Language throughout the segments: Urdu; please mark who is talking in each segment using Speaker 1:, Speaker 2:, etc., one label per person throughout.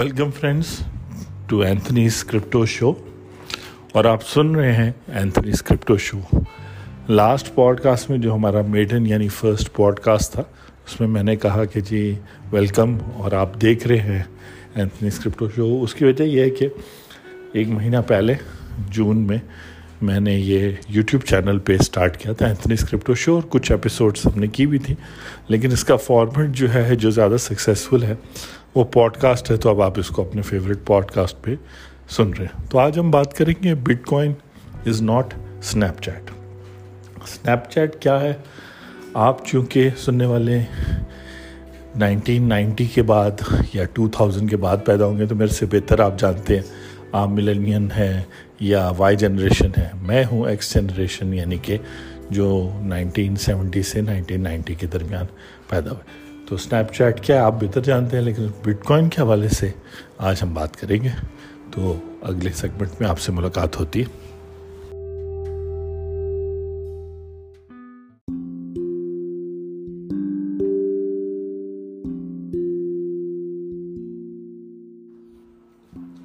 Speaker 1: Welcome friends to Anthony Scripto show اور آپ سن رہے ہیں Anthony Scripto show last podcast میں جو ہمارا میڈن یعنی فرسٹ پوڈ کاسٹ تھا، اس میں میں نے کہا کہ جی ویلکم اور آپ دیکھ رہے ہیں اینتھنی اسکرپٹو شو اس کی وجہ یہ ہے کہ ایک مہینہ پہلے، جون میں میں نے یہ یوٹیوب چینل پہ اسٹارٹ کیا تھا اینتھنی اسکرپٹو شو اور کچھ ایپیسوڈس ہم نے کی بھی تھیں۔ لیکن اس کا فارمیٹ جو ہے، جو زیادہ سکسیزفل ہے وہ پوڈ کاسٹ ہے تو اب آپ اس کو اپنے فیوریٹ پوڈ کاسٹ پہ سن رہے ہیں۔ تو آج ہم بات کریں گے bitcoin is not Snapchat Snapchat کیا ہے؟ آپ چونکہ سننے والے نائنٹین نائنٹی کے بعد یا ٹو تھاؤزنڈ کے بعد پیدا ہوں گے تو میرے سے بہتر آپ جانتے ہیں۔ آپ ملینین ہیں یا وائی جنریشن ہے میں ہوں ایکس جنریشن یعنی کہ جو نائنٹین سیونٹی سے نائنٹین نائنٹی کے درمیان پیدا ہوئے۔ تو اسنیپ چیٹ کیا ہے آپ بہتر جانتے ہیں، لیکن بٹ کوائن کے حوالے سے آج ہم بات کریں گے۔ تو اگلے سیگمنٹ میں آپ سے ملاقات ہوتی ہے۔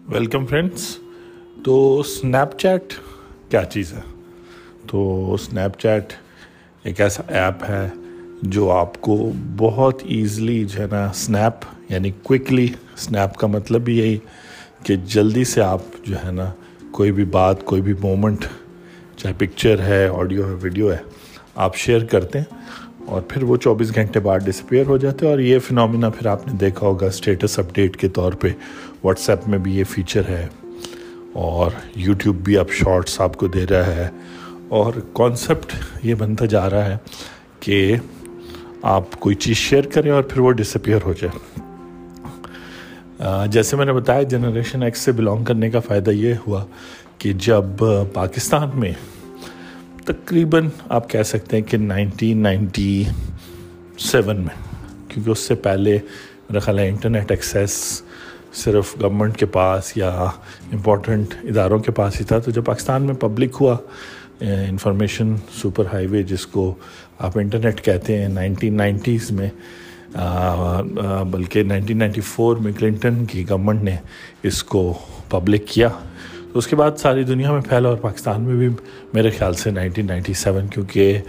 Speaker 1: ویلکم فرینڈس تو اسنیپ چیٹ کیا چیز ہے؟ تو اسنیپ چیٹ ایک ایسا ایپ ہے جو آپ کو بہت ایزلی جو ہے نا سنیپ یعنی کوئکلی سنیپ کا مطلب بھی یہی کہ جلدی سے آپ جو ہے نا کوئی بھی بات، کوئی بھی مومنٹ چاہے پکچر ہے آڈیو ہے ویڈیو ہے، آپ شیئر کرتے ہیں اور پھر وہ چوبیس گھنٹے بعد ڈسپیئر ہو جاتے ہیں اور یہ فنومینا پھر آپ نے دیکھا ہوگا اسٹیٹس اپڈیٹ کے طور پہ۔ واٹس ایپ میں بھی یہ فیچر ہے اور یوٹیوب بھی اب شارٹس آپ کو دے رہا ہے اور کانسیپٹ یہ بنتا جا رہا ہے کہ آپ کوئی چیز شیئر کریں اور پھر وہ ڈسپیئر ہو جائے۔ جیسے میں نے بتایا جنریشن ایکس سے بلانگ کرنے کا فائدہ یہ ہوا کہ جب پاکستان میں تقریباً آپ کہہ سکتے ہیں کہ نائنٹین نائنٹی سیون میں، کیونکہ اس سے پہلے میرا خیال ہے انٹرنیٹ ایکسیس صرف گورنمنٹ کے پاس یا امپورٹنٹ اداروں کے پاس ہی تھا۔ تو جب پاکستان میں پبلک ہوا انفارمیشن سپر ہائی وے جس کو آپ انٹرنیٹ کہتے ہیں نائنٹین نائنٹیز میں بلکہ نائنٹین نائنٹی فور میں کلنٹن کی گورنمنٹ نے اس کو پبلک کیا۔ تو اس کے بعد ساری دنیا میں پھیلا اور پاکستان میں بھی میرے خیال سے نائنٹین نائنٹی سیون، کیونکہ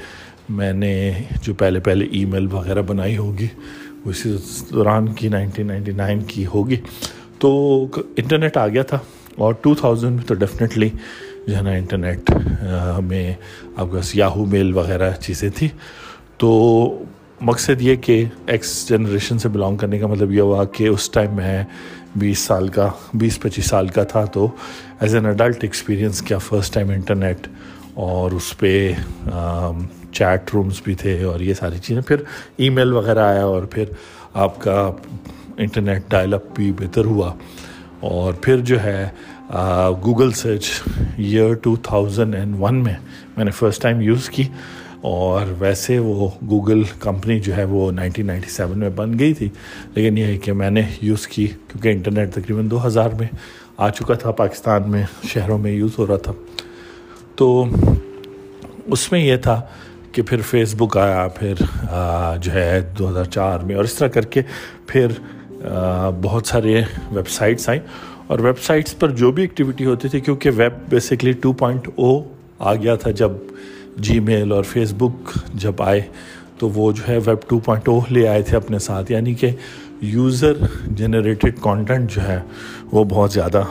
Speaker 1: میں نے جو پہلے پہلے ای میل وغیرہ بنائی ہوگی، وہ اسی دوران کی نائنٹین نائنٹی نائن کی ہوگی۔ تو انٹرنیٹ آ گیا تھا اور ٹو تھاؤزنڈ میں تو ڈیفینیٹلی جو ہے نا انٹرنیٹ میں آپ کا یاہو میل وغیرہ چیزیں تھیں۔ تو مقصد یہ کہ ایکس جنریشن سے بلانگ کرنے کا مطلب یہ ہوا کہ اس ٹائم میں بیس سال کا، بیس پچیس سال کا تھا۔ تو ایز این اڈلٹ ایکسپیرینس کیا فرسٹ ٹائم انٹرنیٹ اور اس پہ چیٹ رومز بھی تھے اور یہ ساری چیزیں۔ پھر ای میل وغیرہ آیا اور پھر آپ کا انٹرنیٹ ڈائل اپ بھی بہتر ہوا۔ اور پھر جو ہے Google search year two thousand and one میں میں نے فرسٹ ٹائم یوز کی اور ویسے وہ گوگل کمپنی جو ہے وہ نائنٹین نائنٹی سیون میں بن گئی تھی، لیکن یہ ہے کہ میں نے یوز کی کیونکہ انٹرنیٹ تقریباً دو ہزار میں آ چکا تھا، پاکستان میں شہروں میں یوز ہو رہا تھا۔ تو اس میں یہ تھا کہ پھر فیس بک آیا، پھر جو ہے دو ہزار چار میں اور اس طرح کر کے پھر بہت سارے ویب سائٹس آئیں۔ اور ویب سائٹس پر جو بھی ایکٹیویٹی ہوتی تھی، کیونکہ web basically two point O آ گیا تھا جب جی میل اور فیس بک جب آئے، تو وہ جو ہے ویب ٹو پوائنٹ او لے آئے تھے اپنے ساتھ. یعنی کہ یوزر جنریٹڈ کانٹینٹ جو ہے، وہ بہت زیادہ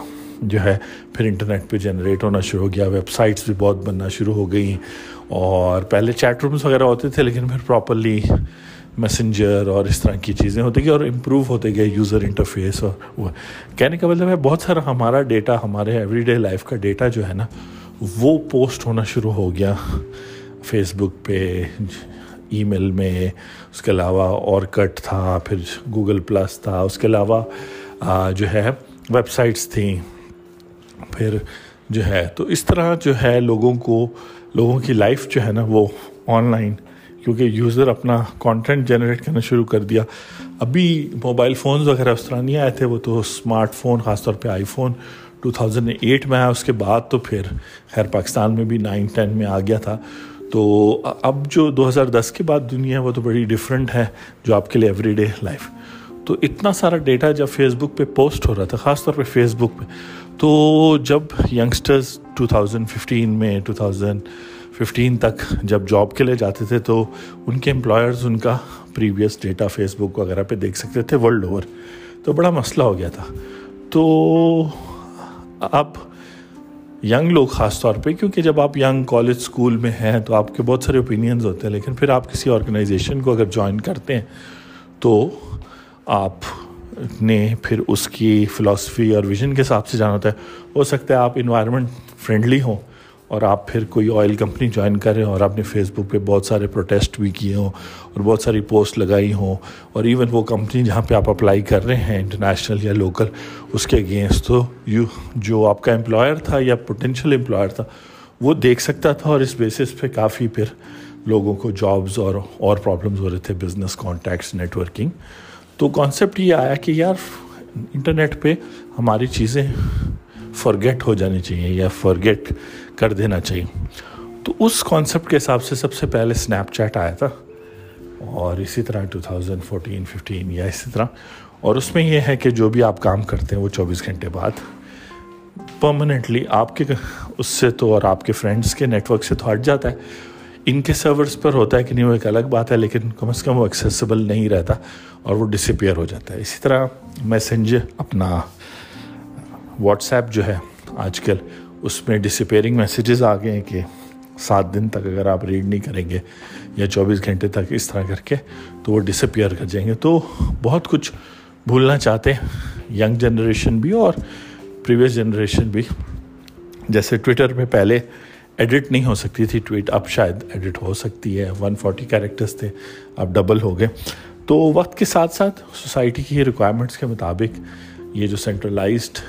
Speaker 1: جو ہے پھر انٹرنیٹ پہ جنریٹ ہونا شروع ہو گیا. ویب سائٹس بھی بہت بننا شروع ہو گئی اور پہلے چیٹ رومز وغیرہ ہوتے تھے، لیکن پھر پراپرلی میسنجر اور اس طرح کی چیزیں ہوتی گئیں اور امپروو ہوتے گئے یوزر انٹرفیس اور وہ۔ کہنے کا مطلب ہے بہت سارا ہمارا ڈیٹا ہمارے ایوری ڈے لائف کا ڈیٹا جو ہے نا، وہ پوسٹ ہونا شروع ہو گیا فیس بک پہ ای میل میں، اس کے علاوہ اور کٹ تھا، پھر گوگل پلس تھا، اس کے علاوہ جو ہے ویب سائٹس تھیں۔ پھر جو ہے، تو اس طرح جو ہے لوگوں کو، لوگوں کی لائف جو ہے نا وہ آن لائن کیونکہ یوزر اپنا کانٹینٹ جنریٹ کرنا شروع کر دیا. ابھی موبائل فونز وغیرہ اس طرح نہیں آئے تھے، وہ تو اسمارٹ فون خاص طور پہ آئی فون 2008 میں آیا، اس کے بعد تو پھر خیر پاکستان میں بھی نائن ٹین میں آ گیا تھا. تو اب جو 2010 کے بعد دنیا ہے، وہ تو بڑی ڈیفرنٹ ہے جو آپ کے لیے ایوری ڈے لائف تو اتنا سارا ڈیٹا جب فیس بک پہ پوسٹ ہو رہا تھا، خاص طور پہ فیس بک پہ، تو جب ینگسٹرز 2015 میں 2000 ففٹین تک جب جاب کے لیے جاتے تھے تو ان کے امپلائرز ان کا پریویس ڈیٹا فیس بک وغیرہ پہ دیکھ سکتے تھے ورلڈ اوور تو بڑا مسئلہ ہو گیا تھا. تو اب ینگ لوگ خاص طور پہ، کیونکہ جب آپ ینگ کالج اسکول میں ہیں تو آپ کے بہت سارے اوپینینز ہوتے ہیں، لیکن پھر آپ کسی آرگنائزیشن کو اگر جوائن کرتے ہیں تو آپ نے پھر اس کی فلاسفی اور ویژن کے حساب سے جانا ہوتا ہے۔ ہو سکتا ہے آپ انوائرمنٹ فرینڈلی ہوں اور آپ پھر کوئی آئل کمپنی جوائن کریں اور آپ نے فیس بک پہ بہت سارے پروٹیسٹ بھی کیے ہوں اور بہت ساری پوسٹ لگائی ہوں اور ایون وہ کمپنی جہاں پہ آپ اپلائی کر رہے ہیں انٹرنیشنل یا لوکل اس کے اگینسٹ تو یو جو آپ کا امپلائر تھا یا پوٹینشیل امپلائر تھا، وہ دیکھ سکتا تھا اور اس بیسس پہ کافی پھر لوگوں کو جابز اور اور پرابلمز ہو رہے تھے بزنس کانٹیکٹس نیٹ ورکنگ تو کانسیپٹ یہ آیا کہ یار انٹرنیٹ پہ ہماری چیزیں فرگیٹ ہو جانی چاہیے یا فرگیٹ کر دینا چاہیے۔ تو اس کانسیپٹ کے حساب سے سب سے پہلے اسنیپ چیٹ آیا تھا اور اسی طرح ٹو تھاؤزنڈ فورٹین ففٹین یا اسی طرح۔ اور اس میں یہ ہے کہ جو بھی آپ کام کرتے ہیں وہ چوبیس گھنٹے بعد پرماننٹلی آپ کے اس سے تو اور آپ کے فرینڈس کے نیٹ ورک سے تو ہٹ جاتا ہے۔ ان کے سرورس پر ہوتا ہے کہ نہیں وہ ایک الگ بات ہے، لیکن کم از کم وہ ایکسیسیبل نہیں رہتا اور وہ ڈسپیئر ہو جاتا ہے۔ اسی طرح میسنجر اپنا واٹس ایپ جو ہے آج کل اس میں ڈسپیئرنگ میسیجز آ گئے ہیں کہ سات دن تک اگر آپ ریڈ نہیں کریں گے یا چوبیس گھنٹے تک اس طرح کر کے تو وہ ڈسپیئر کر جائیں گے۔ تو بہت کچھ بھولنا چاہتے ہیں ینگ جنریشن بھی اور پریویس جنریشن بھی۔ جیسے ٹویٹر میں پہلے ایڈٹ نہیں ہو سکتی تھی ٹویٹ اب شاید ایڈٹ ہو سکتی ہے۔ ون فورٹی کیریکٹرس تھے، اب ڈبل ہو گئے۔ تو وقت کے ساتھ ساتھ سوسائٹی کی ریکوائرمنٹس کے مطابق یہ جو سینٹرلائزڈ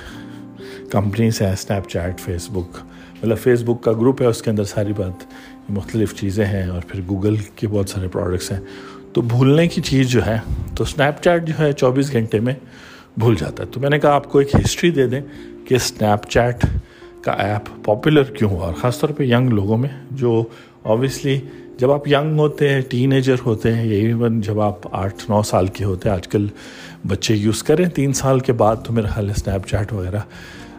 Speaker 1: کمپنیز ہیں اسنیپ چیٹ فیس بک مطلب فیس بک کا گروپ ہے، اس کے اندر ساری بات، مختلف چیزیں ہیں اور پھر گوگل کے بہت سارے پروڈکٹس ہیں۔ تو بھولنے کی چیز جو ہے، تو اسنیپ چیٹ جو ہے چوبیس گھنٹے میں بھول جاتا ہے۔ تو میں نے کہا آپ کو ایک ہسٹری دے دیں کہ اسنیپ چیٹ کا ایپ پاپولر کیوں ہوا، اور خاص طور پہ ینگ لوگوں میں، جو آبویسلی جب آپ ینگ ہوتے ہیں ٹین ایجر ہوتے ہیں، یا ایون جب آپ آٹھ نو سال کے ہوتے ہیں، آج کل بچے یوز کریں، تین سال کے بعد تو میرا خیال ہے اسنیپ چیٹ وغیرہ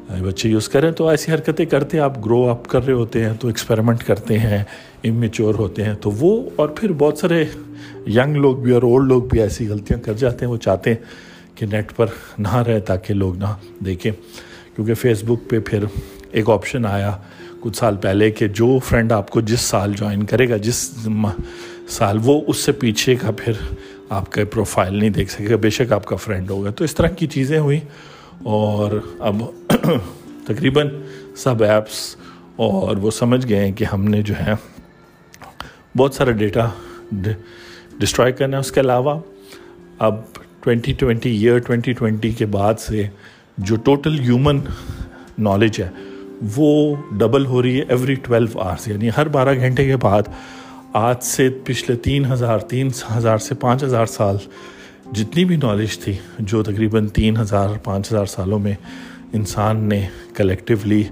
Speaker 1: بچے یوز کریں تو ایسی حرکتیں کرتے ہیں، آپ گرو اپ کر رہے ہوتے ہیں، تو ایکسپیریمنٹ کرتے ہیں امیچور ہوتے ہیں، تو وہ اور پھر بہت سارے ینگ لوگ بھی اور اولڈ لوگ بھی ایسی غلطیاں کر جاتے ہیں، وہ چاہتے ہیں کہ نیٹ پر نہ رہے تاکہ لوگ نہ دیکھیں۔ کیونکہ فیس بک پہ پھر ایک آپشن آیا کچھ سال پہلے کہ جو فرینڈ آپ کو جس سال جوائن کرے گا، جس سال وہ اس سے پیچھے کا پھر آپ کا پروفائل نہیں دیکھ سکے گا، بے شک آپ کا فرینڈ ہوگا۔ تو اس طرح کی چیزیں ہوئیں۔ اور اب تقریباً سب ایپس اور وہ سمجھ گئے ہیں کہ ہم نے جو ہے بہت سارا ڈیٹا ڈسٹرائے کرنا ہے۔ اس کے علاوہ اب twenty twenty year twenty twenty کے بعد سے جو ٹوٹل ہیومن نالج ہے وہ ڈبل ہو رہی ہے ایوری ٹویلو آورس یعنی ہر بارہ گھنٹے کے بعد آج سے پچھلے تین ہزار تین ہزار سے پانچ ہزار سال جتنی بھی نالج تھی، جو تقریباً تین ہزار، پانچ ہزار سالوں میں انسان نے کلیکٹیولی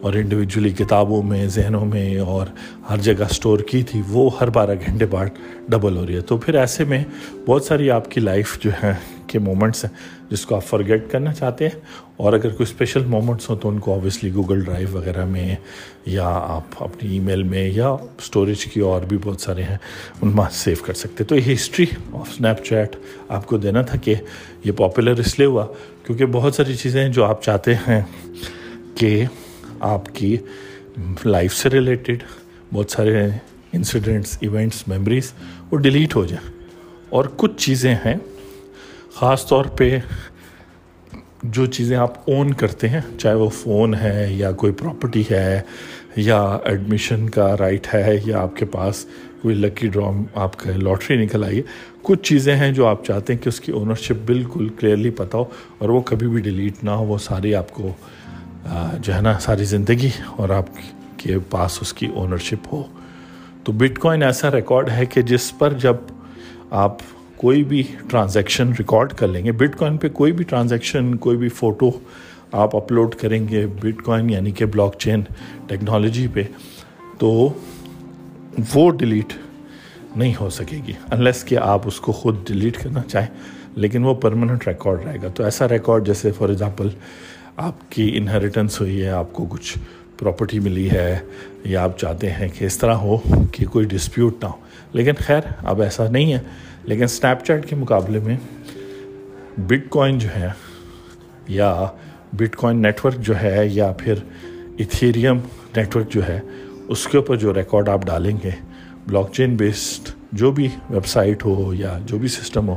Speaker 1: اور انڈیویجولی کتابوں میں، ذہنوں میں اور ہر جگہ سٹور کی تھی، وہ ہر بارہ گھنٹے بعد ڈبل ہو رہی ہے۔ تو پھر ایسے میں بہت ساری آپ کی لائف جو ہے کے مومنٹس ہیں جس کو آپ فرگیٹ کرنا چاہتے ہیں اور اگر کوئی اسپیشل مومنٹس ہوں تو ان کو آبویسلی گوگل ڈرائیو وغیرہ میں یا آپ اپنی ای میل میں یا اسٹوریج کی اور بھی بہت سارے ہیں ان میں سیو کر سکتے تو یہ ہسٹری آف اسنیپ چیٹ آپ کو دینا تھا کہ یہ پاپولر اس لیے ہوا کیونکہ بہت ساری چیزیں ہیں جو آپ چاہتے ہیں کہ آپ کی لائف سے ریلیٹڈ بہت سارے انسیڈنٹس ایونٹس میموریز وہ ڈیلیٹ ہو جائیں اور کچھ چیزیں ہیں خاص طور پہ جو چیزیں آپ اون کرتے ہیں، چاہے وہ فون ہے یا کوئی پراپرٹی ہے یا ایڈمیشن کا رائٹ ہے یا آپ کے پاس کوئی لکی ڈرا آپ کا لاٹری نکل آئی ہے، کچھ چیزیں ہیں جو آپ چاہتے ہیں کہ اس کی اونرشپ بالکل کلیئرلی پتہ ہو اور وہ کبھی بھی ڈیلیٹ نہ ہو، وہ ساری آپ کو جو ہے نا، ساری زندگی اور آپ کے پاس اس کی اونرشپ ہو۔ تو بٹ کوائن ایسا ریکارڈ ہے کہ جس پر جب آپ کوئی بھی ٹرانزیکشن ریکارڈ کر لیں گے. بٹ کوائن پہ کوئی بھی ٹرانزیکشن کوئی بھی فوٹو آپ اپلوڈ کریں گے بٹ کوائن یعنی کہ بلاک چین ٹیکنالوجی پہ، تو وہ ڈیلیٹ نہیں ہو سکے گی انلیس کہ آپ اس کو خود ڈیلیٹ کرنا چاہیں، لیکن وہ پرماننٹ ریکارڈ رہے گا۔ تو ایسا ریکارڈ جیسے فار ایگزامپل آپ کی انہیریٹنس ہوئی ہے، آپ کو کچھ پراپرٹی ملی ہے یا آپ چاہتے ہیں کہ اس طرح ہو کہ کوئی ڈسپیوٹ نہ ہو لیکن خیر، اب ایسا نہیں ہے۔ لیکن اسنیپ چیٹ کے مقابلے میں بٹ کوائن جو ہے یا بٹ کوائن نیٹورک جو ہے یا پھر ایتھیریم نیٹورک جو ہے، اس کے اوپر جو ریکارڈ آپ ڈالیں گے بلاک چین بیسڈ جو بھی ویب سائٹ ہو یا جو بھی سسٹم ہو،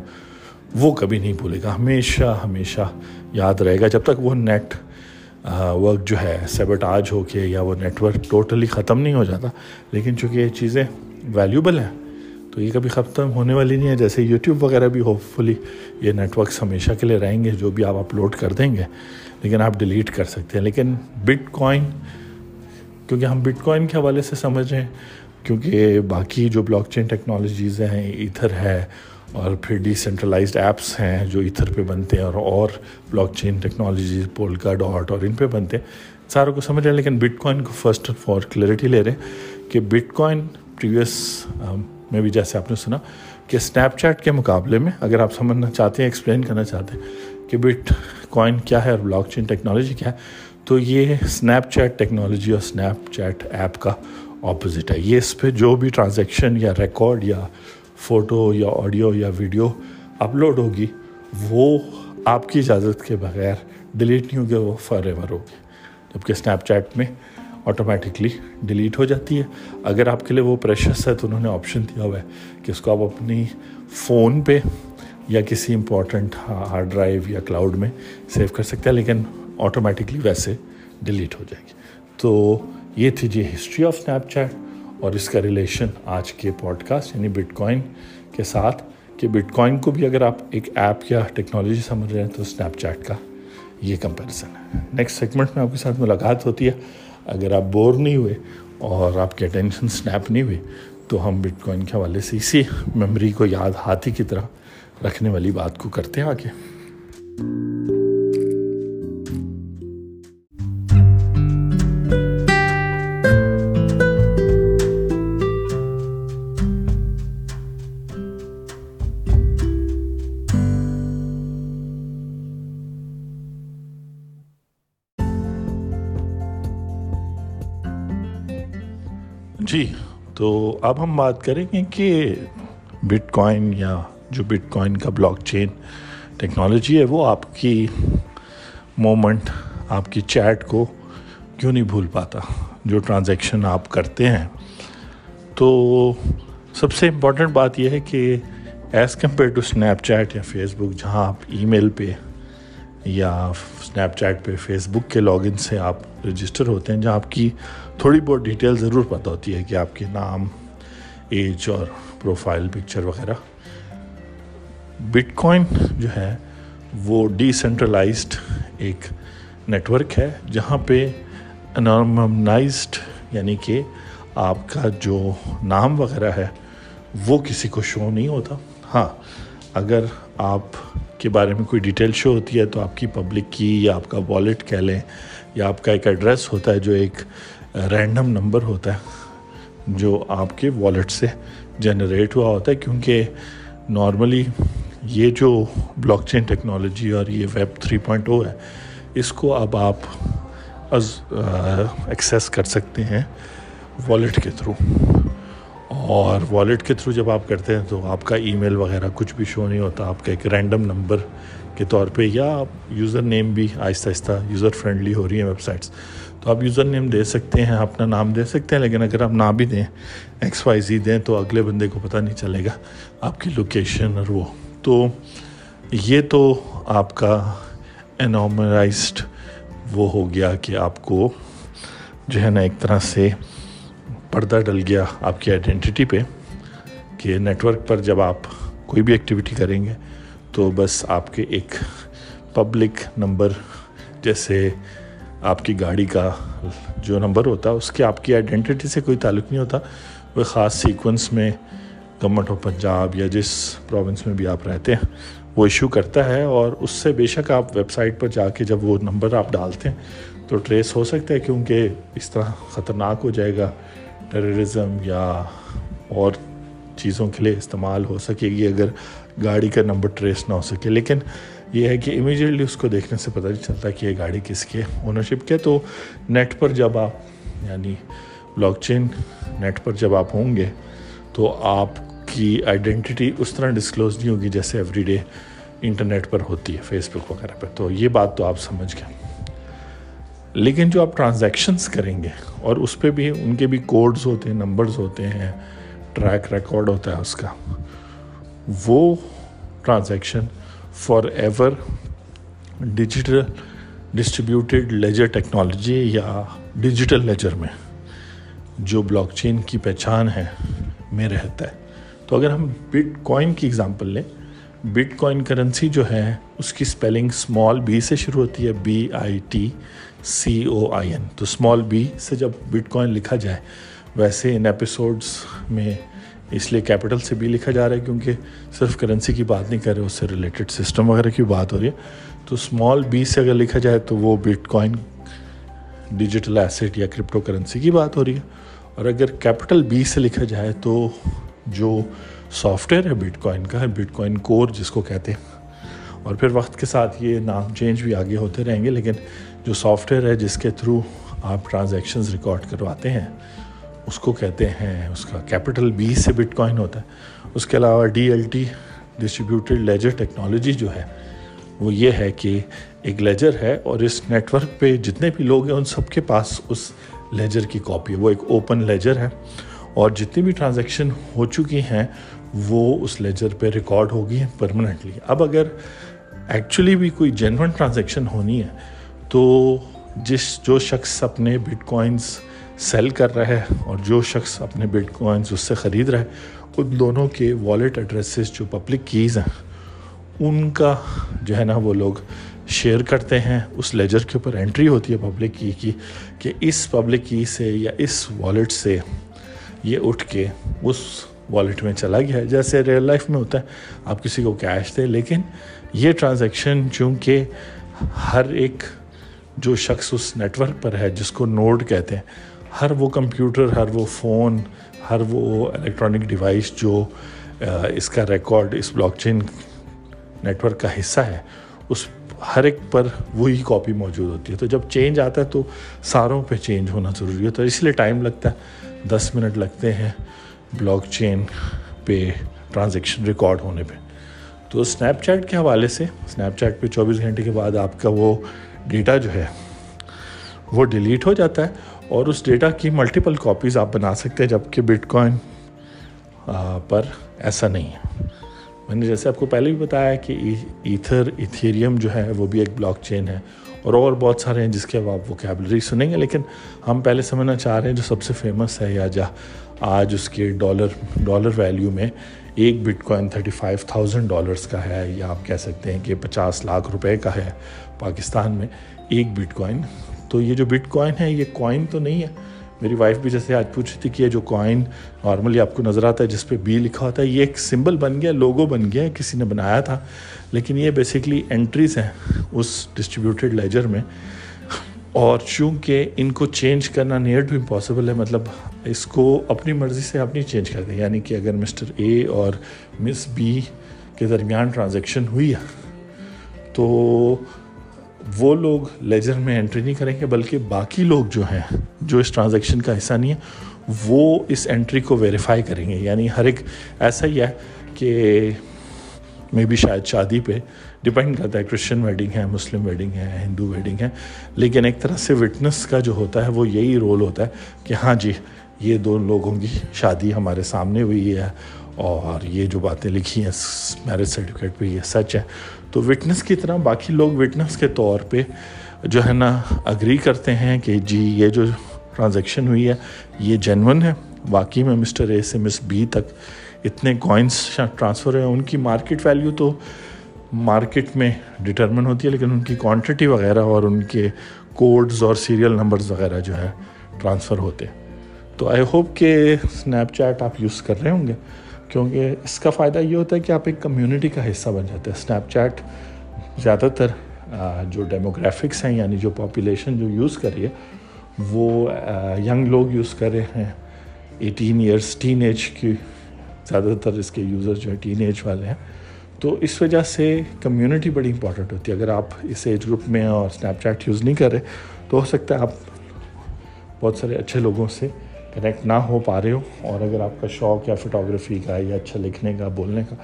Speaker 1: وہ کبھی نہیں بھولے گا۔ ہمیشہ ہمیشہ یاد رہے گا۔ جب تک وہ نیٹ ورک جو ہے سیبٹاج ہو کے یا وہ نیٹ ورک ٹوٹلی ختم نہیں ہو جاتا، لیکن چونکہ یہ چیزیں ویلیوبل ہیں تو یہ کبھی ختم ہونے والی نہیں ہے۔ جیسے یوٹیوب وغیرہ بھی ہوپ فلی یہ نیٹ ورکس ہمیشہ کے لیے رہیں گے، جو بھی آپ اپلوڈ کر دیں گے، لیکن آپ ڈیلیٹ کر سکتے ہیں۔ لیکن بٹ کوائن کیونکہ ہم بٹ کوائن کے حوالے سے سمجھ رہے ہیں، کیونکہ باقی جو بلاک چین ٹیکنالوجیز ہیں ایتھر ہے اور پھر ڈی سینٹرلائزڈ ایپس ہیں جو ایتھر پہ بنتے ہیں اور اور blockchain technologies Polkadot اور ان پہ بنتے ہیں۔ ساروں کو سمجھ رہے ہیں، لیکن بٹ کوائن کو فرسٹ فار کلیئرٹی لے رہے ہیں کہ بٹ کوائن پریویس um, میں بھی جیسے آپ نے سنا کہ اسنیپ چیٹ کے مقابلے میں اگر آپ سمجھنا چاہتے ہیں ایکسپلین کرنا چاہتے ہیں کہ بٹ کوائن کیا ہے اور بلاک چین ٹیکنالوجی کیا ہے، تو یہ اسنیپ چیٹ ٹیکنالوجی اور اسنیپ چیٹ ایپ کا اپوزٹ ہے۔ یہ اس پہ جو بھی ٹرانزیکشن یا ریکارڈ یا فوٹو یا آڈیو یا ویڈیو اپلوڈ ہوگی، وہ آپ کی اجازت کے بغیر ڈیلیٹ نہیں ہوگی وہ فار ایور ہوگی۔ جبکہ اسنیپ چیٹ میں آٹومیٹکلی ڈیلیٹ ہو جاتی ہے اگر آپ کے لیے وہ پریشس ہے تو انہوں نے آپشن دیا ہوا ہے کہ اس کو آپ اپنی فون پہ یا کسی امپورٹنٹ ہارڈ ڈرائیو یا کلاؤڈ میں سیو کر سکتے ہیں، لیکن آٹومیٹکلی ویسے ڈیلیٹ ہو جائے گی۔ تو یہ تھی جی ہسٹری آف اسنیپ چیٹ اور اس کا ریلیشن آج کے پوڈ کاسٹ یعنی بٹ کوائن کے ساتھ۔ کہ بٹ کوائن کو بھی اگر آپ ایک ایپ یا ٹیکنالوجی سمجھ رہے ہیں تو اسنیپ چیٹ کا یہ کمپیریزن ہے۔ نیکسٹ سیگمنٹ میں آپ کے ساتھ ملاقات ہوتی ہے۔ اگر آپ بور نہیں ہوئے اور آپ کے اٹینشن سنیپ نہیں ہوئے، تو ہم بٹ کوائن کے حوالے سے اسی میموری کو یاد ہاتھی کی طرح رکھنے والی بات کو کرتے ہیں آگے۔ تو اب ہم بات کریں گے کہ بٹ کوائن یا جو بٹ کوائن کا بلاک چین ٹیکنالوجی ہے وہ آپ کی مومنٹ آپ کی چیٹ کو کیوں نہیں بھول پاتا؟ جو ٹرانزیکشن آپ کرتے ہیں۔ تو سب سے امپورٹنٹ بات یہ ہے کہ as compare to Snapchat یا فیس بک جہاں آپ ای میل پہ یا اسنیپ چیٹ پہ فیس بک کے لاگ ان سے آپ رجسٹر ہوتے ہیں، جہاں آپ کی تھوڑی بہت ڈیٹیل ضرور پتہ ہوتی ہے کہ آپ کے نام ایج اور پروفائل پکچر وغیرہ۔ بٹ کوائن جو ہے، وہ ڈی سینٹرلائزڈ ایک نیٹورک ہے، جہاں پہ انارمنائزڈ یعنی کہ آپ کا جو نام وغیرہ ہے، وہ کسی کو شو نہیں ہوتا۔ ہاں اگر آپ کے بارے میں کوئی ڈیٹیل شو ہوتی ہے تو آپ کی پبلک کی یا آپ کا والیٹ کہہ لیں یا آپ کا ایک ایڈریس ہوتا ہے جو ایک رینڈم نمبر ہوتا ہے جو آپ کے والیٹ سے جنریٹ ہوا ہوتا ہے کیونکہ نارملی یہ جو بلاک چین ٹیکنالوجی اور یہ ویب تھری پوائنٹ او ہے، اس کو اب آپ از ایکسیس کر سکتے ہیں والیٹ کے تھرو اور والیٹ کے تھرو جب آپ کرتے ہیں تو آپ کا ای میل وغیرہ کچھ بھی شو نہیں ہوتا، آپ کا ایک رینڈم نمبر کے طور پہ یا یوزر نیم بھی آہستہ آہستہ یوزر فرینڈلی ہو رہی ہیں ویب سائٹس تو آپ یوزر نیم دے سکتے ہیں، اپنا نام دے سکتے ہیں، لیکن اگر آپ نہ بھی دیں ایکس وائی زی دیں تو اگلے بندے کو پتہ نہیں چلے گا آپ کی لوکیشن اور وہ۔ تو یہ تو آپ کا انومرائزڈ وہ ہو گیا کہ آپ کو جو ہے نا ایک طرح سے پردہ ڈل گیا آپ کی آئیڈینٹی پہ کہ نیٹ ورک پر جب آپ کوئی بھی ایکٹیویٹی کریں گے تو بس آپ کے ایک پبلک نمبر جیسے آپ کی گاڑی کا جو نمبر ہوتا ہے، اس کے آپ کی آئیڈینٹی سے کوئی تعلق نہیں ہوتا۔ وہ خاص سیکونس میں گورنمنٹ آف پنجاب یا جس پروونس میں بھی آپ رہتے ہیں، وہ ایشو کرتا ہے اور اس سے بے شک آپ ویب سائٹ پر جا کے جب وہ نمبر آپ ڈالتے ہیں تو ٹریس ہو سکتا ہے کیونکہ اس طرح خطرناک ہو جائے گا۔ ٹیررزم یا اور چیزوں کے لیے استعمال ہو سکے گی اگر گاڑی کا نمبر ٹریس نہ ہو سکے۔ لیکن یہ ہے کہ امیجیٹلی اس کو دیکھنے سے پتہ نہیں چلتا کہ یہ گاڑی کس کے اونرشپ کے۔ تو نیٹ پر جب آپ یعنی بلاک چین نیٹ پر جب آپ ہوں گے، تو آپ کی آئیڈینٹی اس طرح ڈسکلوز نہیں ہوگی جیسے ایوری ڈے انٹرنیٹ پر ہوتی ہے فیس بک وغیرہ پہ تو یہ بات تو آپ سمجھ گئے۔ لیکن جو آپ ٹرانزیکشنس کریں گے اور اس پہ بھی ان کے بھی کوڈز ہوتے ہیں نمبرز ہوتے ہیں ٹریک ریکارڈ ہوتا ہے اس کا، وہ transaction forever digital distributed ledger technology یا ڈیجیٹل لیجر میں جو بلاک چین کی پہچان ہے میں رہتا ہے۔ تو اگر ہم بٹ کوائن کی اگزامپل لیں بٹ کوائن کرنسی جو ہے، اس کی سپیلنگ اسمال بی سے شروع ہوتی ہے B I T C O I N تو اسمال بی سے جب بٹ کوائن لکھا جائے، ویسے ان ایپیسوڈس میں اس لیے کیپٹل سے بھی لکھا جا رہا ہے کیونکہ صرف کرنسی کی بات نہیں کر رہے، اس سے ریلیٹڈ سسٹم وغیرہ کی بات ہو رہی ہے۔ تو اسمال بی سے اگر لکھا جائے تو وہ بٹ کوائن ڈیجیٹل ایسٹ یا کرپٹو کرنسی کی بات ہو رہی ہے۔ اور اگر کیپٹل بی سے لکھا جائے تو جو سافٹ ویئر ہے بٹ کوائن کا ہے بٹ کوائن کور جس کو کہتے ہیں۔ اور پھر وقت کے ساتھ یہ نام چینج بھی آگے ہوتے رہیں گے، لیکن جو سافٹ ویئر ہے جس کے تھرو آپ ٹرانزیکشنز ریکارڈ کرواتے ہیں، اس کو کہتے ہیں، اس کا کیپٹل بی سے بٹ کوائن ہوتا ہے۔ اس کے علاوہ D L T distributed ledger technology جو ہے، وہ یہ ہے کہ ایک لیجر ہے اور اس نیٹ ورک پہ جتنے بھی لوگ ہیں، ان سب کے پاس اس لیجر کی کاپی ہے۔ وہ ایک اوپن لیجر ہے۔ اور جتنی بھی ٹرانزیکشن ہو چکی ہیں، وہ اس لیجر پہ ریکارڈ ہوگی پرماننٹلی اب اگر ایکچولی بھی کوئی جینون ٹرانزیکشن ہونی ہے تو جس جو شخص اپنے بٹ کوائنس سیل کر رہا ہے اور جو شخص اپنے بٹ کوائنس اس سے خرید رہا ہے، ان دونوں کے والیٹ ایڈریسز جو پبلک کیز ہیں، ان کا جو ہے نا وہ لوگ شیئر کرتے ہیں۔ اس لیجر کے اوپر انٹری ہوتی ہے پبلک کی کی کہ اس پبلک کی سے یا اس والیٹ سے یہ اٹھ کے اس والیٹ میں چلا گیا ہے۔ جیسے ریئل لائف میں ہوتا ہے، آپ کسی کو کیش دیں، لیکن یہ ٹرانزیکشن چونکہ ہر ایک جو شخص اس نیٹ ورک پر ہے، جس کو نوڈ کہتے ہیں، ہر وہ کمپیوٹر، ہر وہ فون ہر وہ الیکٹرانک ڈیوائس جو اس کا ریکارڈ اس بلاک چین نیٹ ورک کا حصہ ہے، اس ہر ایک پر وہی کاپی موجود ہوتی ہے۔ تو جب چینج آتا ہے تو ساروں پہ چینج ہونا ضروری ہوتا ہے اس لیے ٹائم لگتا ہے۔ دس منٹ لگتے ہیں بلاک چین پہ ٹرانزیکشن ریکارڈ ہونے پہ۔ تو اسنیپ چیٹ کے حوالے سے اسنیپ چیٹ پہ چوبیس گھنٹے کے بعد آپ کا وہ ڈیٹا جو ہے وہ ڈیلیٹ ہو جاتا ہے اور اس ڈیٹا کی ملٹیپل کاپیز آپ بنا سکتے ہیں جبکہ بٹ کوائن پر ایسا نہیں ہے۔ میں نے جیسے آپ کو پہلے بھی بتایا کہ ایتھر، ایتھیریم جو ہے وہ بھی ایک بلاک چین ہے اور اور بہت سارے ہیں جس کے اب آپ وکیبلری سنیں گے، لیکن ہم پہلے سمجھنا چاہ رہے ہیں جو سب سے فیمس ہے یا جا آج اس کے ڈالر ڈالر ویلیو میں ایک bitcoin thirty five thousand dollars کا ہے یا آپ کہہ سکتے ہیں کہ پچاس لاکھ روپے کا ہے۔ پاکستان میں ایک بٹ کوائن تو یہ جو بٹ کوائن ہے، یہ کوائن تو نہیں ہے۔ میری وائف بھی جیسے آج پوچھ رہی تھی کہ یہ جو کوائن نارملی آپ کو نظر آتا ہے، جس پہ بی لکھا ہوتا ہے، یہ ایک سمبل بن گیا لوگو بن گیا، کسی نے بنایا تھا۔ لیکن یہ بیسکلی انٹریز ہیں اس ڈسٹریبیوٹیڈ لیجر میں۔ اور چونکہ ان کو چینج کرنا نیئر ٹو امپاسبل ہے مطلب اس کو اپنی مرضی سے اپنی چینج کر دیں یعنی کہ اگر مسٹر اے اور مس بی کے درمیان ٹرانزیکشن ہوئی ہے، تو وہ لوگ لیجر میں انٹری نہیں کریں گے، بلکہ باقی لوگ جو ہیں، جو اس ٹرانزیکشن کا حصہ نہیں ہے وہ اس انٹری کو ویریفائی کریں گے۔ یعنی ہر ایک، ایسا ہی ہے کہ میں بھی شاید شادی پہ ڈپینڈ کرتا ہے کرسچن ویڈنگ ہے مسلم ویڈنگ ہے ہندو ویڈنگ ہے۔ لیکن ایک طرح سے وٹنس کا جو ہوتا ہے، وہ یہی رول ہوتا ہے کہ ہاں جی یہ دو لوگوں کی شادی ہمارے سامنے ہوئی ہے اور یہ جو باتیں لکھی ہیں میرج سرٹیفکیٹ پہ یہ سچ ہے۔ تو وٹنس کی طرح باقی لوگ وٹنس کے طور پہ جو ہے نا اگری کرتے ہیں کہ جی یہ جو ٹرانزیکشن ہوئی ہے، یہ جینون ہے۔ واقعی میں مسٹر اے سے مس بی تک اتنے کوائنس ٹرانسفر ہیں۔ ان کی مارکیٹ ویلیو تو مارکیٹ میں ڈٹرمن ہوتی ہے، لیکن ان کی کوانٹٹی وغیرہ اور ان کے کوڈز اور سیریل نمبرز وغیرہ جو ہے ٹرانسفر ہوتے تو آئی ہوپ کہ اسنیپ چیٹ آپ یوز کر رہے ہوں گے۔ کیونکہ اس کا فائدہ یہ ہوتا ہے کہ آپ ایک کمیونٹی کا حصہ بن جاتے ہیں۔ اسنیپ چیٹ زیادہ تر جو ڈیموگرافکس ہیں یعنی جو پاپولیشن جو یوز کر رہی ہے، وہ ینگ لوگ یوز کر رہے ہیں۔ ایٹین ایئرس ٹین ایج کی زیادہ تر اس کے یوزر جو ہے ٹین ایج والے ہیں۔ تو اس وجہ سے کمیونٹی بڑی امپورٹنٹ ہوتی ہے۔ اگر آپ اس ایج گروپ میں اور اسنیپ چیٹ یوز نہیں کر رہے، تو ہو سکتا ہے آپ بہت سارے اچھے لوگوں سے کنیکٹ نہ ہو پا رہے ہو اور اگر آپ کا شوق یا فوٹوگرافی کا یا اچھا لکھنے کا، بولنے کا،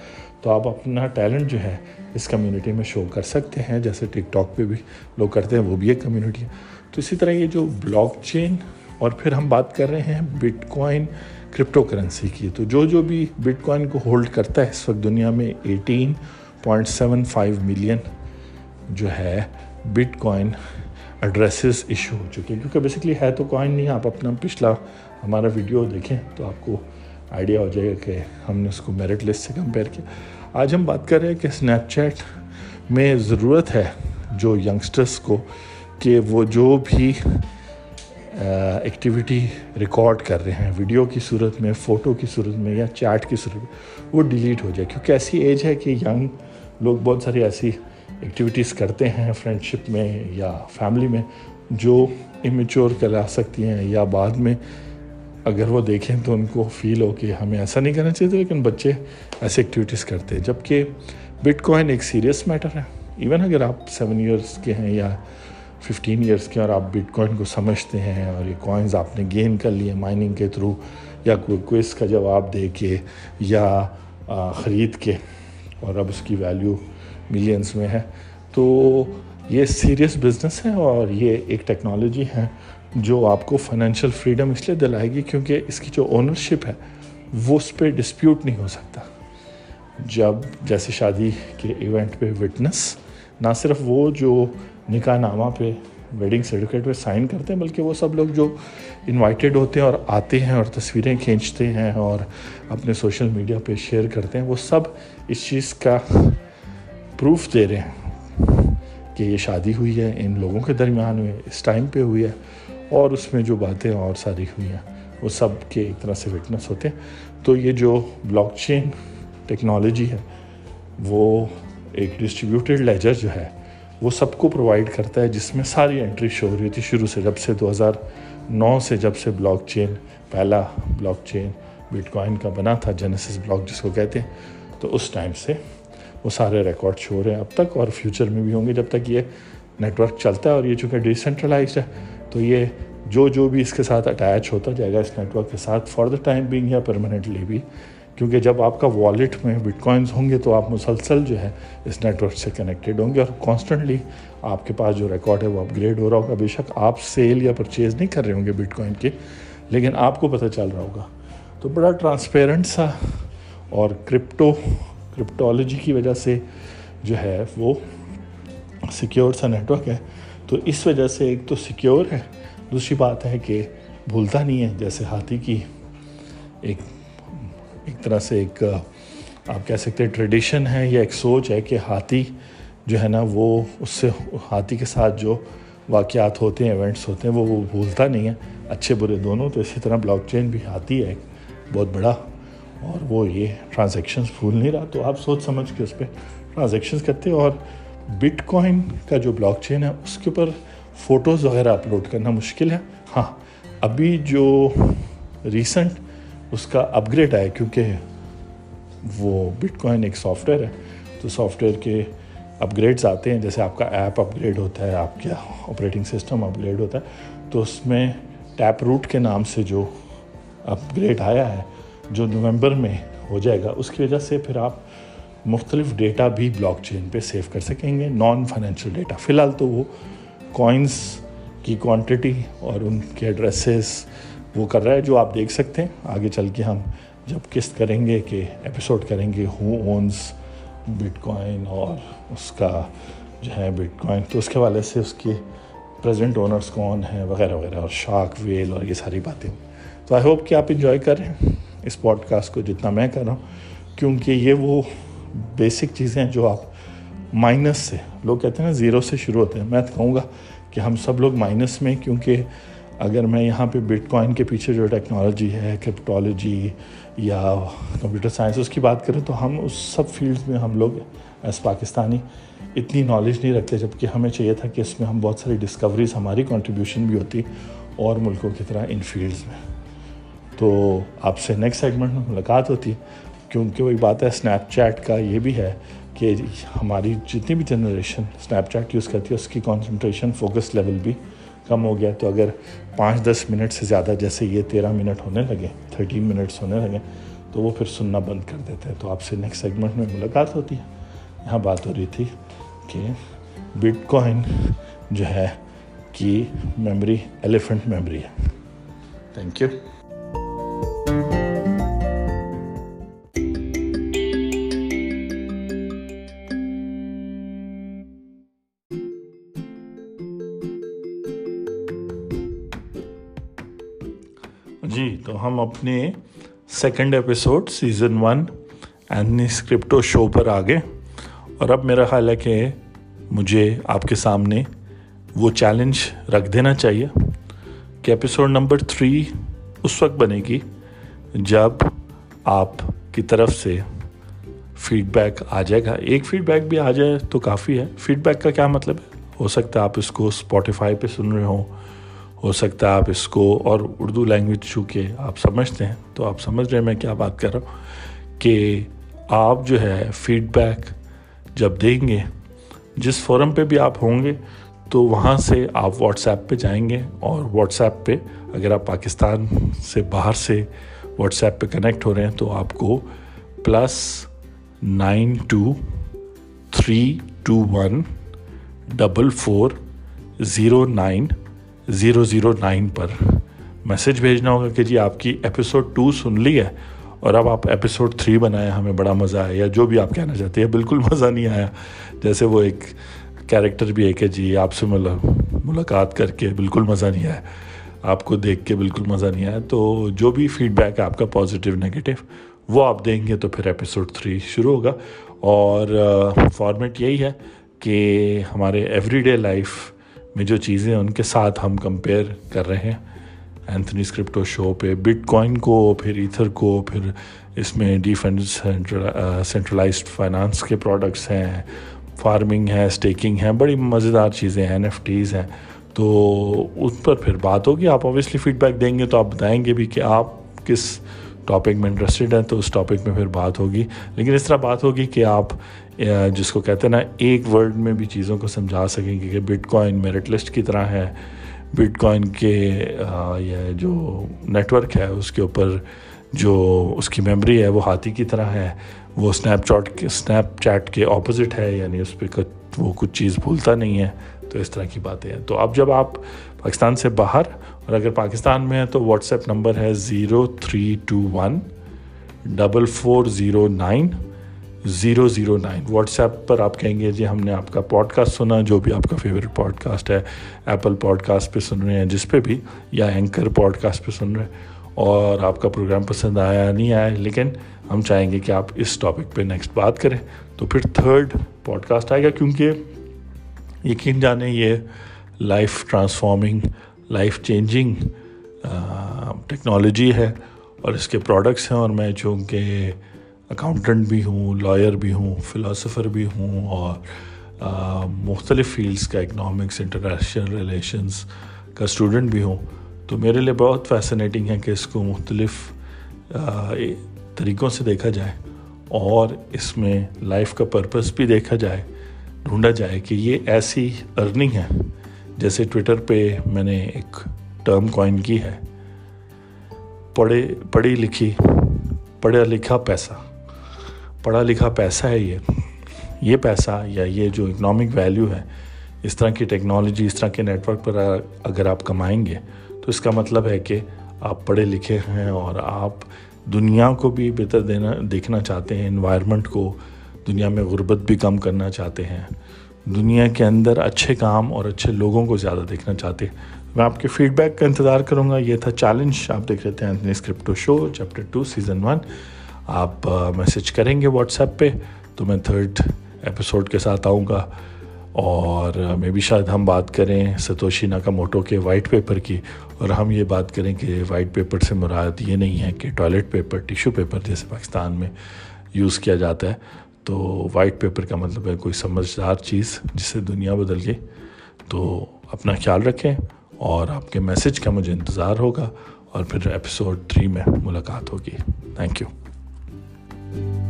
Speaker 1: تو آپ اپنا ٹیلنٹ جو ہے اس کمیونٹی میں شو کر سکتے ہیں، جیسے ٹک ٹاک پہ بھی لوگ کرتے ہیں، وہ بھی ایک کمیونٹی ہے۔ تو اسی طرح یہ جو بلاک چین اور پھر ہم بات کر رہے ہیں بٹ کوائن کرپٹو کرنسی کی۔ تو جو جو بھی بٹ کوائن کو ہولڈ کرتا ہے، اس وقت دنیا میں eighteen point seven five million جو ہے بٹ کوائن ایڈریسز ایشو ہو چکے ہیں۔ کیونکہ بیسکلی ہے تو کوائن نہیں، آپ اپنا پچھلا ہمارا ویڈیو دیکھیں تو آپ کو آئیڈیا ہو جائے گا کہ ہم نے اس کو میرٹ لسٹ سے کمپیئر کیا۔ آج ہم بات کر رہے ہیں کہ اسنیپ چیٹ میں ضرورت ہے جو ینگسٹرس کو کہ وہ جو بھی ایکٹیویٹی ریکارڈ کر رہے ہیں ویڈیو کی صورت میں فوٹو کی صورت میں یا چیٹ کی صورت میں، وہ ڈیلیٹ ہو جائے۔ کیونکہ ایسی ایج ہے کہ ینگ لوگ بہت ساری ایسی ایکٹیویٹیز کرتے ہیں فرینڈ شپ میں یا فیملی میں، جو امیچور کرا سکتی ہیں یا بعد میں اگر وہ دیکھیں تو ان کو فیل ہو کہ ہمیں ایسا نہیں کرنا چاہیے لیکن بچے ایسی ایکٹیویٹیز کرتے ہیں۔ جبکہ بٹ کوائن ایک سیریس میٹر ہے۔ ایون اگر آپ سیون ایئرس کے ہیں یا ففٹین ایئرس کے اور آپ بٹ کوائن کو سمجھتے ہیں اور یہ کوائنز آپ نے گین کر لیے مائننگ کے تھرو یا کوئی کوئز کا جواب دے کے یا خرید کے اور اب اس کی ویلیو ملینس میں ہے تو یہ سیریس بزنس ہے اور یہ ایک ٹیکنالوجی ہے جو آپ کو فائنینشیل فریڈم اس لیے دلائے گی کیونکہ اس کی جو اونرشپ ہے وہ اس پہ ڈسپیوٹ نہیں ہو سکتا. جب جیسے شادی کے ایونٹ پہ وٹنس نہ صرف وہ جو نکاح نامہ پہ ویڈنگ سرٹیفکیٹ پہ سائن کرتے ہیں، بلکہ وہ سب لوگ جو انوائٹیڈ ہوتے ہیں اور آتے ہیں اور تصویریں کھینچتے ہیں اور اپنے سوشل میڈیا پہ شیئر کرتے ہیں، وہ سب اس چیز کا پروف دے رہے ہیں کہ یہ شادی ہوئی ہے، ان لوگوں کے درمیان ہوئی ہے اس ٹائم پہ ہوئی ہے اور اس میں جو باتیں اور ساری ہوئی ہیں، وہ سب کے ایک طرح سے وٹنس ہوتے ہیں۔ تو یہ جو بلاک چین ٹیکنالوجی ہے، وہ ایک ڈسٹریبیوٹیڈ لیجر جو ہے، وہ سب کو پرووائڈ کرتا ہے، جس میں ساری انٹری شو ہو رہی تھی شروع سے جب سے دو ہزار نو سے جب سے بلاک چین پہلا بلاک چین بٹ کوائن کا بنا تھا جینیسس بلاک جس کو کہتے ہیں۔ تو اس ٹائم سے وہ سارے ریکارڈ شو رہے ہیں اب تک اور فیوچر میں بھی ہوں گے جب تک یہ نیٹ ورک چلتا ہے اور یہ چونکہ ڈیسنٹرلائزڈ ہے، تو یہ جو جو بھی اس کے ساتھ اٹیچ ہوتا جائے گا اس نیٹ ورک کے ساتھ فار دا ٹائم بینگ یا پرماننٹلی بھی۔ کیونکہ جب آپ کا والیٹ میں بٹ کوائنز ہوں گے تو آپ مسلسل جو ہے اس نیٹ ورک سے کنیکٹیڈ ہوں گے اور کانسٹنٹلی آپ کے پاس جو ریکارڈ ہے وہ اپ گریڈ ہو رہا ہوگا۔ بے شک آپ سیل یا پرچیز نہیں کر رہے ہوں گے بٹ کوائن کے، لیکن آپ کو پتہ چل رہا ہوگا۔ تو بڑا ٹرانسپیرنٹ سا اور کرپٹو کرپٹولوجی کی وجہ سے جو ہے وہ سیکیور سا نیٹ ورک ہے۔ تو اس وجہ سے ایک تو سیکیور ہے۔ دوسری بات ہے کہ بھولتا نہیں ہے۔ جیسے ہاتھی کی ایک ایک طرح سے ایک، آپ کہہ سکتے ہیں ٹریڈیشن ہے یا ایک سوچ ہے کہ ہاتھی جو ہے نا وہ اس سے ہاتھی کے ساتھ جو واقعات ہوتے ہیں ایونٹس ہوتے ہیں، وہ وہ بھولتا نہیں ہے۔ اچھے برے دونوں۔ تو اسی طرح بلاک چین بھی ہاتھی ہے۔ ایک بہت بڑا اور وہ یہ ٹرانزیکشنز بھول نہیں رہا تو آپ سوچ سمجھ کے اس پہ ٹرانزیکشنز کرتے اور بٹ کوائن کا جو بلاک چین ہے اس کے اوپر فوٹوز وغیرہ اپلوڈ کرنا مشکل ہے۔ ہاں ابھی جو ریسنٹ اس کا اپ گریڈ آیا کیونکہ وہ بٹ کوائن ایک سافٹ ویئر ہے، تو سافٹ ویئر کے اپ گریڈز آتے ہیں۔ جیسے آپ کا ایپ اپ گریڈ ہوتا ہے، آپ کا آپریٹنگ سسٹم اپ گریڈ ہوتا ہے، تو اس میں ٹیپ روٹ کے نام سے جو اپ گریڈ آیا ہے جو نومبر میں ہو جائے گا، اس کی وجہ سے پھر آپ مختلف ڈیٹا بھی بلاک چین پہ سیو کر سکیں گے۔ Non financial data. فی الحال تو وہ کوائنس کی کوانٹٹی اور ان کے ایڈریسز وہ کر رہا ہے جو آپ دیکھ سکتے ہیں۔ آگے چل کے ہم جب قسط کریں گے کہ ایپیسوڈ کریں گے ہو اونز بٹ کوائن اور اس کا جو ہے بٹ کوائن تو اس کے حوالے سے اس کے پریزنٹ اونرس کون ہیں وغیرہ وغیرہ اور شاک ویل اور یہ ساری باتیں۔ تو آئی ہوپ کہ آپ انجوائے کر رہے ہیں۔ اس پوڈ کاسٹ کو جتنا میں کر رہا ہوں، کیونکہ یہ وہ بیسک چیزیں ہیں جو آپ مائنس سے، لوگ کہتے ہیں نا زیرو سے شروع ہوتے ہیں۔ میں تو کہوں گا کہ ہم سب لوگ مائنس میں کیونکہ اگر میں یہاں پہ بٹ کوائن کے پیچھے جو ٹیکنالوجی ہے کرپٹالوجی یا کمپیوٹر سائنس اس کی بات کریں تو ہم اس سب فیلڈز میں ہم لوگ ایز پاکستانی اتنی نالج نہیں رکھتے جبکہ ہمیں چاہیے تھا کہ اس میں ہم بہت ساری ڈسکوریز ہماری کنٹریبیوشن بھی ہوتی اور ملکوں کی طرح ان فیلڈز میں۔ تو آپ سے نیکسٹ سیگمنٹ میں ملاقات ہوتی ہے کیونکہ وہی بات ہے اسنیپ چیٹ کا یہ بھی ہے کہ ہماری جتنی بھی جنریشن اسنیپ چیٹ یوز کرتی ہے، اس کی کانسنٹریشن فوکس لیول بھی کم ہو گیا۔ تو اگر پانچ دس منٹ سے زیادہ، جیسے یہ تیرہ منٹ ہونے لگے تھرٹین منٹس ہونے لگے، تو وہ پھر سننا بند کر دیتے ہیں۔ تو آپ سے نیکسٹ سیگمنٹ میں ملاقات ہوتی ہے۔ یہاں بات ہو رہی تھی کہ بٹ کوائن جو ہے، کی میموری ایلیفنٹ میموری ہے۔ تھینک یو اپنے second episode season one Anthony Scripto show پر آ گئے اور اب میرا خیال ہے کہ مجھے آپ کے سامنے وہ چیلنج رکھ دینا چاہیے کہ ایپیسوڈ نمبر تھری اس وقت بنے گی جب آپ کی طرف سے فیڈ بیک آ جائے گا۔ ایک فیڈ بیک بھی آ جائے تو کافی ہے۔ فیڈ بیک کا کیا مطلب ہے؟ ہو سکتا ہے آپ اس کو اسپوٹیفائی پہ سن رہے ہوں۔ ہو سکتا ہے آپ اس کو اور اردو لینگویج چونکہ آپ سمجھتے ہیں، تو آپ سمجھ رہے ہیں میں کیا بات کر رہا ہوں۔ کہ آپ جو ہے فیڈ بیک جب دیں گے، جس فورم پہ بھی آپ ہوں گے، تو وہاں سے آپ واٹس ایپ پہ جائیں گے۔ اور واٹس ایپ پہ اگر آپ پاکستان سے باہر سے واٹس ایپ پہ کنیکٹ ہو رہے ہیں، تو آپ کو plus nine two three two one double four zero nine zero zero nine پر میسج بھیجنا ہوگا کہ جی آپ کی ایپیسوڈ ٹو سن لی ہے اور اب آپ ایپیسوڈ تھری بنائے ہمیں بڑا مزہ آیا، یا جو بھی آپ کہنا چاہتے ہیں، بالکل مزہ نہیں آیا۔ جیسے وہ ایک کیریکٹر بھی ہے کہ جی آپ سے ملاقات کر کے بالکل مزہ نہیں آیا۔ آپ کو دیکھ کے بالکل مزہ نہیں آیا۔ تو جو بھی فیڈ بیک ہے، آپ کا پازیٹیو نگیٹو وہ آپ دیں گے تو پھر ایپیسوڈ تھری شروع ہوگا۔ اور فارمیٹ یہی ہے کہ ہمارے ایوری ڈے لائف میں جو چیزیں ان کے ساتھ ہم کمپیئر کر رہے ہیں. اینتھنی اسکرپٹو شو پہ بٹ کوائن کو، پھر ایتھر کو، پھر اس میں ڈیفینس سینٹرلائزڈ فائنانس کے پروڈکٹس ہیں. فارمنگ ہے اسٹیکنگ ہے بڑی مزیدار چیزیں ہیں این ایف ٹیز ہیں. تو اس پر پھر بات ہوگی. آپ اوبیسلی فیڈ بیک دیں گے تو آپ بتائیں گے بھی کہ آپ کس ٹاپک میں انٹرسٹیڈ ہیں تو اس ٹاپک میں پھر بات ہوگی. لیکن اس طرح بات ہوگی کہ آپ جس کو کہتے ہیں نا، ایک ورڈ میں بھی چیزوں کو سمجھا سکیں گے کہ بٹ کوائن میرٹ لسٹ کی طرح ہے۔ بٹ کوائن کے یہ جو نیٹ ورک ہے، اس کے اوپر جو اس کی میموری ہے، وہ ہاتھی کی طرح ہے۔ وہ اسنیپ چاٹ کے اسنیپ چیٹ کے اپوزٹ ہے یعنی اس پہ وہ کچھ چیز بھولتا نہیں ہے۔ تو اس طرح کی باتیں ہیں۔ تو اب جب آپ پاکستان سے باہر، اور اگر پاکستان میں ہے تو واٹس ایپ نمبر ہے zero three two one double four zero nine zero zero nine WhatsApp پر آپ کہیں گے جی ہم نے آپ کا پوڈ کاسٹ سنا، جو بھی آپ کا فیوریٹ پوڈ کاسٹ ہے ایپل پوڈ کاسٹ پہ سن رہے ہیں، جس پہ بھی، یا اینکر پوڈ کاسٹ پہ سن رہے ہیں۔ اور آپ کا پروگرام پسند آیا نہیں آیا، لیکن ہم چاہیں گے کہ آپ اس ٹاپک پہ نیکسٹ بات کریں۔ تو پھر تھرڈ پوڈ کاسٹ آئے گا، کیونکہ یقین جانے یہ life transforming life changing technology ہے اور اس کے پروڈکٹس ہیں۔ اور میں چونکہ اکاؤنٹنٹ بھی ہوں لائر بھی ہوں فلاسفر بھی ہوں اور مختلف فیلڈس کا اکنامکس انٹرنیشنل ریلیشنس کا اسٹوڈنٹ بھی ہوں تو میرے لیے بہت فیسنیٹنگ ہے کہ اس کو مختلف طریقوں سے دیکھا جائے اور اس میں لائف کا پرپس بھی دیکھا جائے، ڈھونڈا جائے کہ یہ ایسی ارننگ ہے۔ جیسے ٹویٹر پہ میں نے ایک ٹرم کوائن کی ہے، پڑھے، پڑھی لکھی، پڑھا لکھا پیسہ۔ پڑھا لکھا پیسہ ہے یہ یہ پیسہ یا یہ جو اکنامک ویلیو ہے، اس طرح کی ٹیکنالوجی اس طرح کے نیٹ ورک پر اگر آپ کمائیں گے، تو اس کا مطلب ہے کہ آپ پڑھے لکھے ہیں اور آپ دنیا کو بھی بہتر دینا، دیکھنا چاہتے ہیں انوائرمنٹ کو دنیا میں غربت بھی کم کرنا چاہتے ہیں۔ دنیا کے اندر اچھے کام اور اچھے لوگوں کو زیادہ دیکھنا چاہتے ہیں۔ میں آپ کے فیڈ بیک کا انتظار کروں گا۔ یہ تھا چیلنج آپ دیکھ رہے تھے Scripto show chapter two season one آپ میسج کریں گے واٹس ایپ پہ تو میں تھرڈ ایپیسوڈ کے ساتھ آؤں گا اور میں بھی شاید ہم بات کریں ستوشی ناکا موٹو کے وائٹ پیپر کی اور ہم یہ بات کریں کہ وائٹ پیپر سے مراد یہ نہیں ہے کہ ٹوائلٹ پیپر ٹیشو پیپر جیسے پاکستان میں یوز کیا جاتا ہے تو وائٹ پیپر کا مطلب ہے کوئی سمجھدار چیز جس سے دنیا بدل گئی تو اپنا خیال رکھیں اور آپ کے میسج کا مجھے انتظار ہوگا اور پھر ایپیسوڈ تھری میں ملاقات ہوگی. Thank you thank you